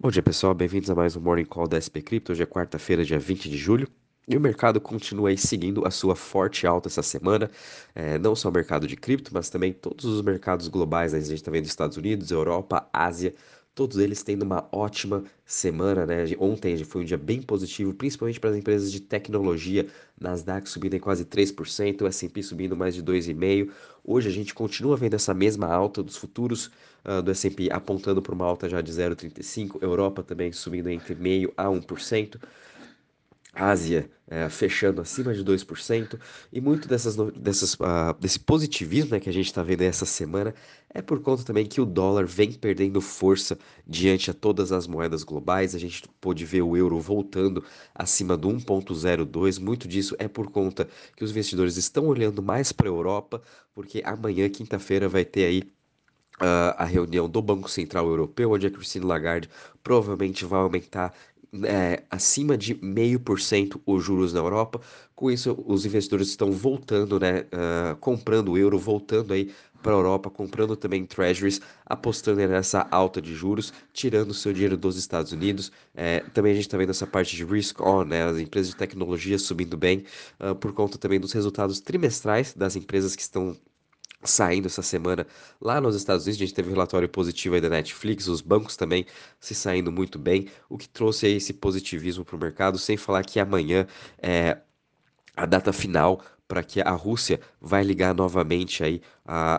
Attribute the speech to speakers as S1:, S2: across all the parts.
S1: Bom dia, pessoal. Bem-vindos a mais um Morning Call da SP Crypto. Hoje é quarta-feira, dia 20 de julho. E o mercado continua aí seguindo a sua forte alta essa semana, é, não só o mercado de cripto, mas também todos os mercados globais. Né? A gente está vendo Estados Unidos, Europa, Ásia, todos eles tendo uma ótima semana, né? Ontem foi um dia bem positivo, principalmente para as empresas de tecnologia. Nasdaq subindo em quase 3%, o S&P subindo mais de 2,5%. Hoje a gente continua vendo essa mesma alta dos futuros uh, do S&P apontando para uma alta já de 0,35%. Europa também subindo entre 0,5% a 1%. Ásia é, fechando acima de 2%, e muito dessas, dessas, uh, desse positivismo né, que a gente está vendo essa semana é por conta também que o dólar vem perdendo força diante a todas as moedas globais. A gente pôde ver o euro voltando acima do 1,02. Muito disso é por conta que os investidores estão olhando mais para a Europa, porque amanhã, quinta-feira, vai ter aí Uh, a reunião do Banco Central Europeu, onde a Christine Lagarde provavelmente vai aumentar é, acima de 0,5% os juros na Europa. Com isso, os investidores estão voltando, né, uh, comprando o euro, voltando aí para a Europa, comprando também treasuries, apostando nessa alta de juros, tirando seu dinheiro dos Estados Unidos. É, também a gente está vendo essa parte de risk on, né, as empresas de tecnologia subindo bem, uh, por conta também dos resultados trimestrais das empresas que estão saindo essa semana lá nos Estados Unidos. A gente teve um relatório positivo aí da Netflix, os bancos também se saindo muito bem, o que trouxe aí esse positivismo para o mercado, sem falar que amanhã é a data final para que a Rússia vai ligar novamente aí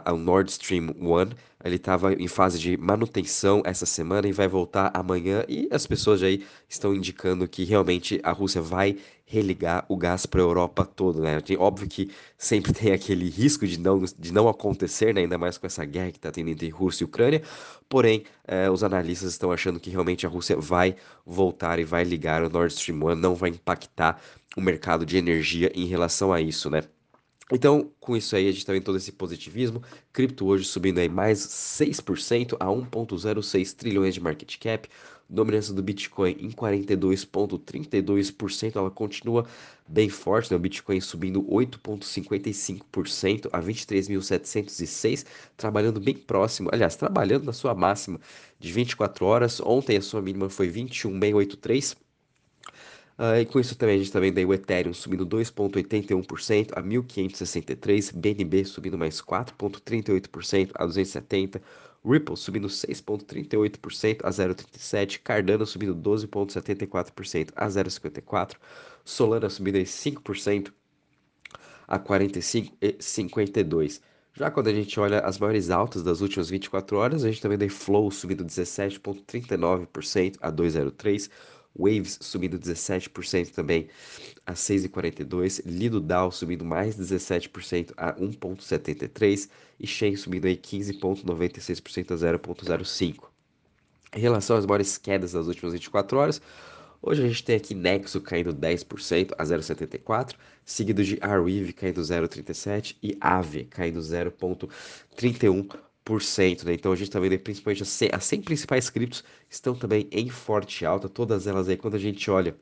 S1: ao Nord Stream 1. Ele estava em fase de manutenção essa semana e vai voltar amanhã e as pessoas aí estão indicando que realmente a Rússia vai religar o gás para a Europa toda, né? Tem, óbvio que sempre tem aquele risco de não, de não acontecer, né? ainda mais com essa guerra que está tendo entre Rússia e Ucrânia, porém eh, os analistas estão achando que realmente a Rússia vai voltar e vai ligar o Nord Stream 1, não vai impactar o mercado de energia em relação a isso, né? Então, com isso aí, a gente tá vendo todo esse positivismo. Cripto hoje subindo aí mais 6% a 1,06 trilhões de market cap. Dominância do Bitcoin em 42,32%. Ela continua bem forte, né? O Bitcoin subindo 8,55% a 23.706, trabalhando bem próximo, aliás, trabalhando na sua máxima de 24 horas. Ontem a sua mínima foi 21,683. Uh, e com isso também a gente vendo aí o Ethereum subindo 2,81% a 1.563, BNB subindo mais 4,38% a 270, Ripple subindo 6,38% a 0,37, Cardano subindo 12,74% a 0,54, Solana subindo aí 5% a 45,52. Já quando a gente olha as maiores altas das últimas 24 horas, a gente vendo aí Flow subindo 17,39% a 2,03%, Waves subindo 17% também a 6,42, Lido Dow subindo mais 17% a 1,73 e Shen subindo aí 15,96% a 0,05. Em relação às maiores quedas das últimas 24 horas, hoje a gente tem aqui Nexo caindo 10% a 0,74, seguido de Arweave caindo 0,37 e Aave caindo 0,31% né? Então a gente está vendo principalmente as 100, as 100 principais criptos estão também em forte alta, todas elas aí, quando a gente olha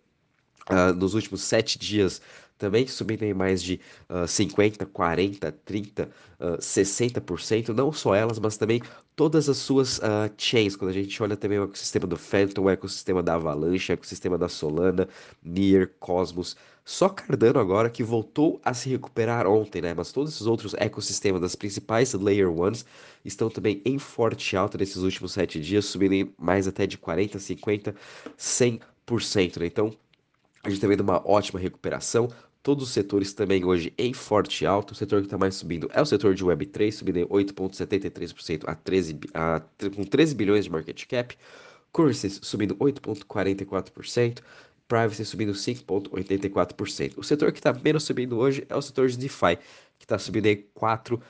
S1: uh, nos últimos 7 dias, também subindo em mais de uh, 50, 40, 30, uh, 60%, não só elas, mas também todas as suas uh, chains, quando a gente olha também o ecossistema do Phantom, o ecossistema da Avalanche, o ecossistema da Solana, Near, Cosmos, só Cardano agora que voltou a se recuperar ontem, né? Mas todos esses outros ecossistemas das principais Layer Ones estão também em forte alta nesses últimos sete dias, subindo mais até de 40, 50, 100%, né? Então, a gente está vendo uma ótima recuperação. Todos os setores também hoje em forte alta. O setor que está mais subindo é o setor de Web3, subindo em 8,73% a 13, a, com 13 bilhões de market cap. Currencies subindo 8,44%. Privacy subindo 5,84%. O setor que está menos subindo hoje é o setor de DeFi, que está subindo aí 4%.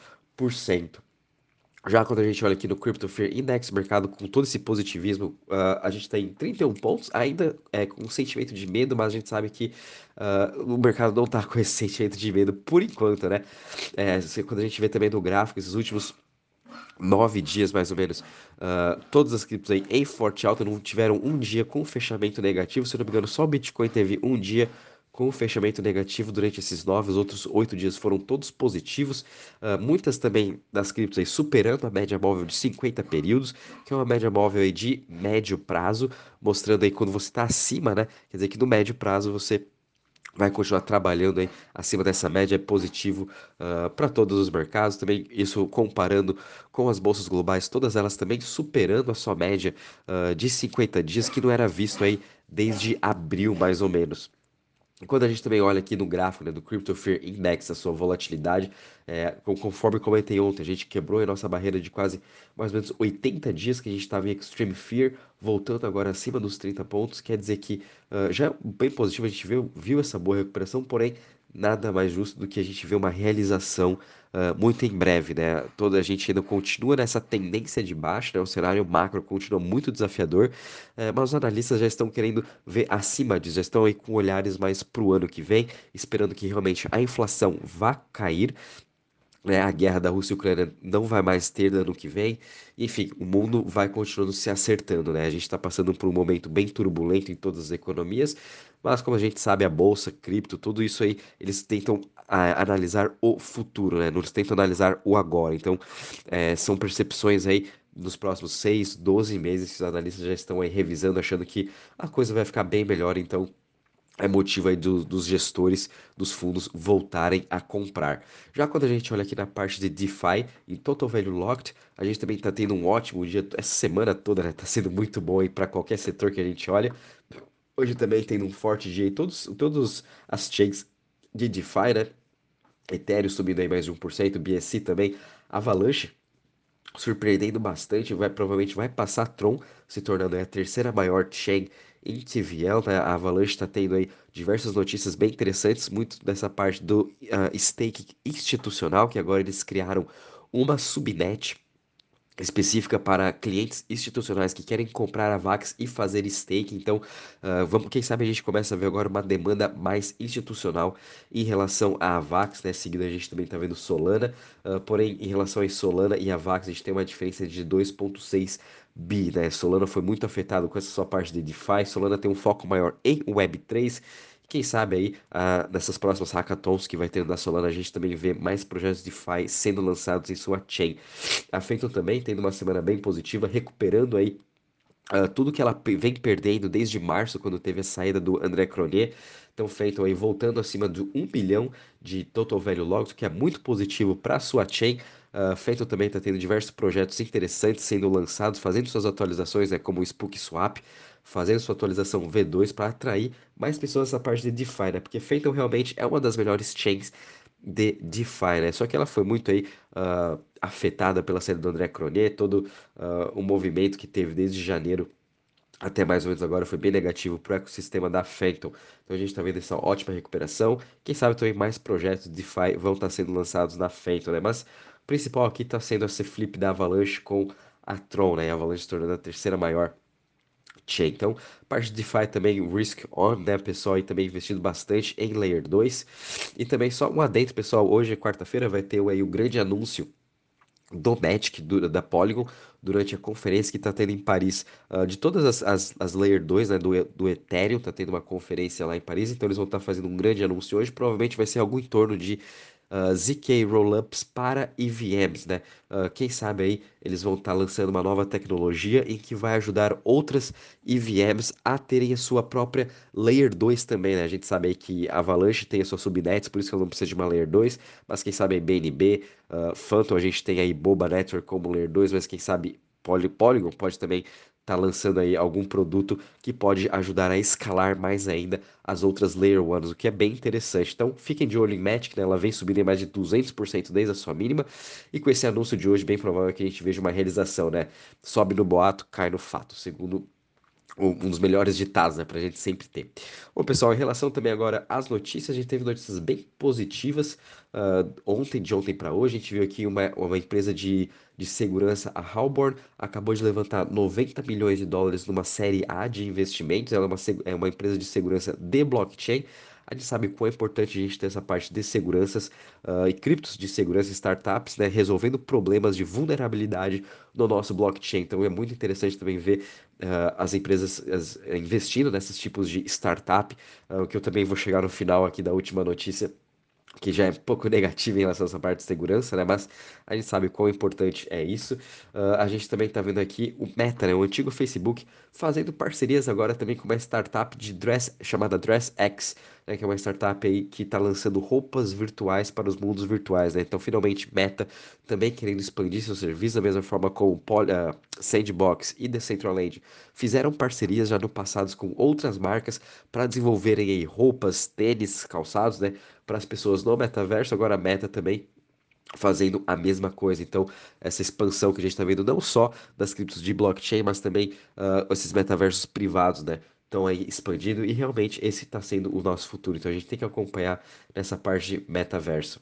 S1: Já quando a gente olha aqui no Crypto Fear Index, mercado com todo esse positivismo, uh, a gente tem 31 pontos, ainda é com um sentimento de medo, mas a gente sabe que uh, o mercado não está com esse sentimento de medo por enquanto, né? É, quando a gente vê também no gráfico, esses últimos nove dias mais ou menos, uh, todas as criptos aí em forte alta não tiveram um dia com fechamento negativo, se eu não me engano, só o Bitcoin teve um dia com fechamento negativo durante esses nove, os outros oito dias foram todos positivos. Uh, muitas também das criptos aí superando a média móvel de 50 períodos, que é uma média móvel aí de médio prazo, mostrando aí quando você está acima, né? Quer dizer que no médio prazo você vai continuar trabalhando aí acima dessa média é positivo uh, ah, para todos os mercados. Também isso comparando com as bolsas globais todas elas também superando a sua média uh, de 50 dias que não era visto aí desde abril mais ou menos quando a gente também olha aqui no gráfico né, do Crypto Fear Index, a sua volatilidade, é, conforme comentei ontem, a gente quebrou a nossa barreira de quase mais ou menos 80 dias que a gente estava em Extreme Fear, voltando agora acima dos 30 pontos, quer dizer que uh, já é bem positivo, a gente viu, viu essa boa recuperação, porém nada mais justo do que a gente ver uma realização uh, muito em breve, né? Toda a gente ainda continua nessa tendência de baixo, né? O cenário macro continua muito desafiador, uh, mas os analistas já estão querendo ver acima disso, já estão aí com olhares mais para o ano que vem, esperando que realmente a inflação vá cair né, a guerra da Rússia e Ucrânia não vai mais ter ano que vem. Enfim, o mundo vai continuando se acertando, né? A gente está passando por um momento bem turbulento em todas as economias, mas como a gente sabe, a bolsa, cripto, tudo isso aí, eles tentam a, analisar o futuro, né? Eles tentam analisar o agora. Então, é, são percepções aí nos próximos 6, 12 meses que os analistas já estão aí revisando, achando que a coisa vai ficar bem melhor. Então, é motivo aí do, dos gestores dos fundos voltarem a comprar. Já quando a gente olha aqui na parte de DeFi, em Total Value Locked, a gente também está tendo um ótimo dia, essa semana toda, né? Tá sendo muito bom para qualquer setor que a gente olha. Hoje também tem um forte dia, todos, todos as chains de DeFi, né? Ethereum subindo aí mais de 1%, BSC também, Avalanche surpreendendo bastante, vai provavelmente vai passar Tron, se tornando a terceira maior chain em TVL, né? A Avalanche está tendo aí diversas notícias bem interessantes, muito dessa parte do uh, stake institucional, que agora eles criaram uma subnet específica para clientes institucionais que querem comprar a Vax e fazer stake. Então, uh, vamos, quem sabe a gente começa a ver agora uma demanda mais institucional em relação à Vax, né? Seguindo a gente também está vendo Solana, uh, porém em relação a Solana e a Vax a gente tem uma diferença de 2.6 né? Solana foi muito afetado com essa sua parte de DeFi. Solana tem um foco maior em Web3 quem sabe aí, uh, nessas próximas hackathons que vai ter na Solana, a gente também vê mais projetos de DeFi sendo lançados em sua chain. A Phantom também tendo uma semana bem positiva, recuperando aí uh, tudo que ela vem perdendo desde março, quando teve a saída do André Cronier. Então, Phantom aí voltando acima de 1 bilhão de total value logged, que é muito positivo para sua chain. Uh, Phantom também está tendo diversos projetos interessantes sendo lançados, fazendo suas atualizações, né, como o Spook Swap, fazendo sua atualização V2 para atrair mais pessoas nessa parte de DeFi, né? Porque Phantom realmente é uma das melhores chains de DeFi, né? Só que ela foi muito aí uh, afetada pela série do André Cronier, todo uh, o movimento que teve desde janeiro até mais ou menos agora foi bem negativo para o ecossistema da Phantom. Então a gente está vendo essa ótima recuperação. Quem sabe também mais projetos de DeFi vão estar tá sendo lançados na Phantom, né? Mas principal aqui está sendo esse flip da Avalanche com a Tron, né? A Avalanche se tornando a terceira maior chain. Então, parte de DeFi também, Risk On, né, pessoal, aí também investindo bastante em Layer 2. E também só um adentro, pessoal, hoje, quarta-feira, vai ter aí o grande anúncio do Magic, do, da Polygon, durante a conferência que está tendo em Paris, uh, de todas as, as, as, Layer 2, né, do, do Ethereum, está tendo uma conferência lá em Paris, então eles vão estar tá fazendo um grande anúncio hoje, provavelmente vai ser algo em torno de uh, ZK Rollups para EVMs, né? Uh, quem sabe aí eles vão estar tá lançando uma nova tecnologia em que vai ajudar outras EVMs a terem a sua própria Layer 2 também, né? A gente sabe aí que Avalanche tem a sua subnets, por isso que ela não precisa de uma Layer 2, mas quem sabe aí BNB, uh, Phantom, a gente tem aí Boba Network como Layer 2, mas quem sabe Polygon pode também tá lançando aí algum produto que pode ajudar a escalar mais ainda as outras Layer 1, o que é bem interessante. Então, fiquem de olho em Magic, né? Ela vem subindo em mais de 200% desde a sua mínima, e com esse anúncio de hoje, bem provável que a gente veja uma realização, né? Sobe no boato, cai no fato, segundo um dos melhores ditados, né, pra gente sempre ter. Bom, pessoal, em relação também agora às notícias, a gente teve notícias bem positivas uh, ontem, de ontem para hoje, a gente viu aqui uma, uma empresa de, de segurança, a Halborn, acabou de levantar 90 milhões de dólares numa série A de investimentos, ela é uma, é uma empresa de segurança de blockchain, a gente sabe quão é importante a gente ter essa parte de seguranças uh, e criptos de segurança startups, né, resolvendo problemas de vulnerabilidade no nosso blockchain. Então é muito interessante também ver uh, as empresas as, investindo nesses tipos de startup, uh, que eu também vou chegar no final aqui da última notícia que já é pouco negativo em relação a essa parte de segurança, né? Mas a gente sabe quão importante é isso. Uh, a gente também está vendo aqui o Meta, né? O antigo Facebook, fazendo parcerias agora também com uma startup de dress chamada DressX, né? Que é uma startup aí que está lançando roupas virtuais para os mundos virtuais, né? Então, finalmente, Meta também querendo expandir seu serviço da mesma forma como Poly, uh, Sandbox e Decentraland fizeram parcerias já no passado com outras marcas para desenvolverem aí roupas, tênis, calçados, né? Para as pessoas no metaverso, agora Meta também fazendo a mesma coisa. Então, essa expansão que a gente está vendo não só das criptos de blockchain, mas também uh, esses metaversos privados, né? Estão aí expandindo e realmente esse está sendo o nosso futuro. Então, a gente tem que acompanhar nessa parte de metaverso.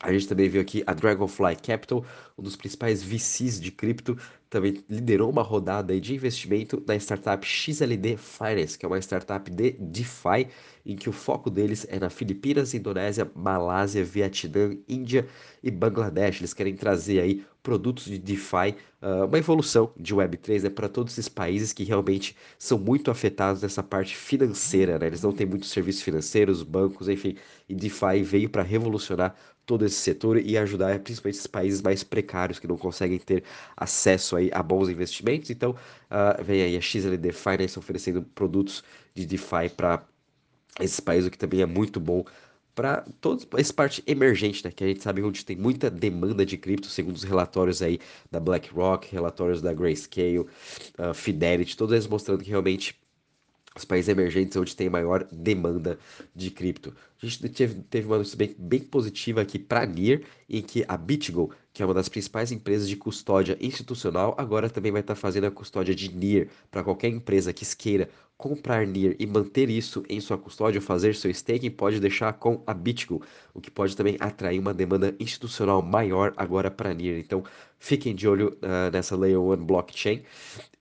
S1: A gente também viu aqui a Dragonfly Capital, um dos principais VCs de cripto, também liderou uma rodada de investimento na startup XLD Finance, que é uma startup de DeFi, em que o foco deles é na Filipinas, Indonésia, Malásia, Vietnã, Índia e Bangladesh. Eles querem trazer aí produtos de DeFi, uh, uma evolução de Web3 né, para todos esses países que realmente são muito afetados nessa parte financeira. Né? Eles não têm muitos serviços financeiros, bancos, enfim, e DeFi veio para revolucionar todo esse setor e ajudar principalmente esses países mais precários que não conseguem ter acesso aí a bons investimentos. Então, uh, vem aí a XLD Finance oferecendo produtos de DeFi para esses países, o que também é muito bom para toda essa parte emergente, né? Que a gente sabe onde tem muita demanda de cripto, segundo os relatórios aí da BlackRock, relatórios da Grayscale, uh, Fidelity, todos eles mostrando que realmente os países emergentes onde tem maior demanda de cripto. A gente teve, teve uma notícia bem, bem positiva aqui para NIR, em que a BitGo, que é uma das principais empresas de custódia institucional, agora também vai estar tá fazendo a custódia de NIR para qualquer empresa que queira comprar NIR e manter isso em sua custódia ou fazer seu staking, pode deixar com a BitGo, o que pode também atrair uma demanda institucional maior agora para NIR. Então, fiquem de olho uh, nessa Layer 1 blockchain.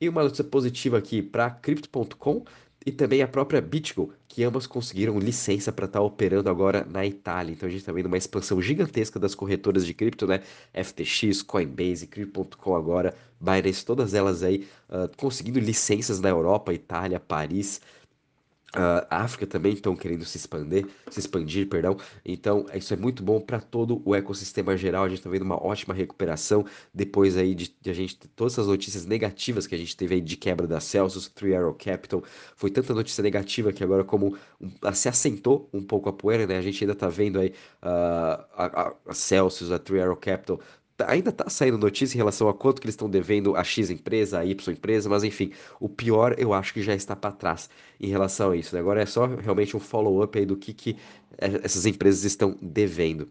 S1: E uma notícia positiva aqui para Crypto.com, e também a própria BitGo, que ambas conseguiram licença para estar tá operando agora na Itália. Então a gente está vendo uma expansão gigantesca das corretoras de cripto, né? FTX, Coinbase, Crypto.com agora, Binance, todas elas aí uh, conseguindo licenças na Europa, Itália, Paris, Uh, a África também estão querendo se expandir, se expandir, perdão. Então, isso é muito bom para todo o ecossistema geral. A gente está vendo uma ótima recuperação depois aí de, de, a gente todas essas notícias negativas que a gente teve aí de quebra da Celsius, Three Arrow Capital. Foi tanta notícia negativa que agora como um, se assentou um pouco a poeira, né? A gente ainda está vendo aí uh, a, a, Celsius, a Three Arrow Capital ainda tá saindo notícia em relação a quanto que eles estão devendo a X empresa, a Y empresa, mas enfim, o pior eu acho que já está para trás em relação a isso. Né? Agora é só realmente um follow-up aí do que, que eh, essas empresas estão devendo.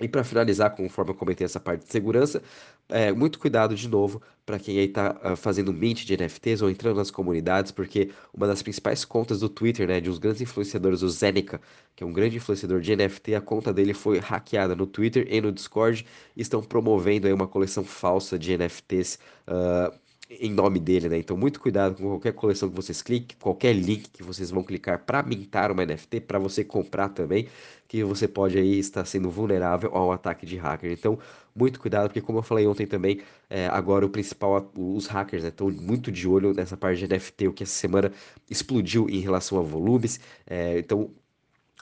S1: E para finalizar, conforme eu comentei essa parte de segurança, é, muito cuidado de novo para quem aí está uh, ah, fazendo mint de NFTs ou entrando nas comunidades, porque uma das principais contas do Twitter, né, de uns grandes influenciadores, o Zeneca, que é um grande influenciador de NFT, a conta dele foi hackeada no Twitter e no Discord, e estão promovendo aí uma coleção falsa de NFTs. Uh, ah, em nome dele, né? Então, muito cuidado com qualquer coleção que vocês cliquem, qualquer link que vocês vão clicar para mintar uma NFT, para você comprar também, que você pode aí estar sendo vulnerável ao ataque de hacker. Então, muito cuidado, porque como eu falei ontem também, é, agora o principal, os hackers estão né, muito de olho nessa parte de NFT, o que essa semana explodiu em relação a volumes. É, então,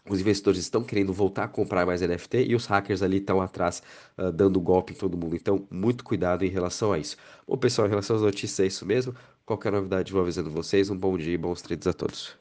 S1: os investidores estão querendo voltar a comprar mais NFT e os hackers ali estão atrás uh, dando golpe em todo mundo. Então, muito cuidado em relação a isso. Bom, pessoal, em relação às notícias, é isso mesmo. Qualquer novidade, vou avisando vocês. Um bom dia e bons trades a todos.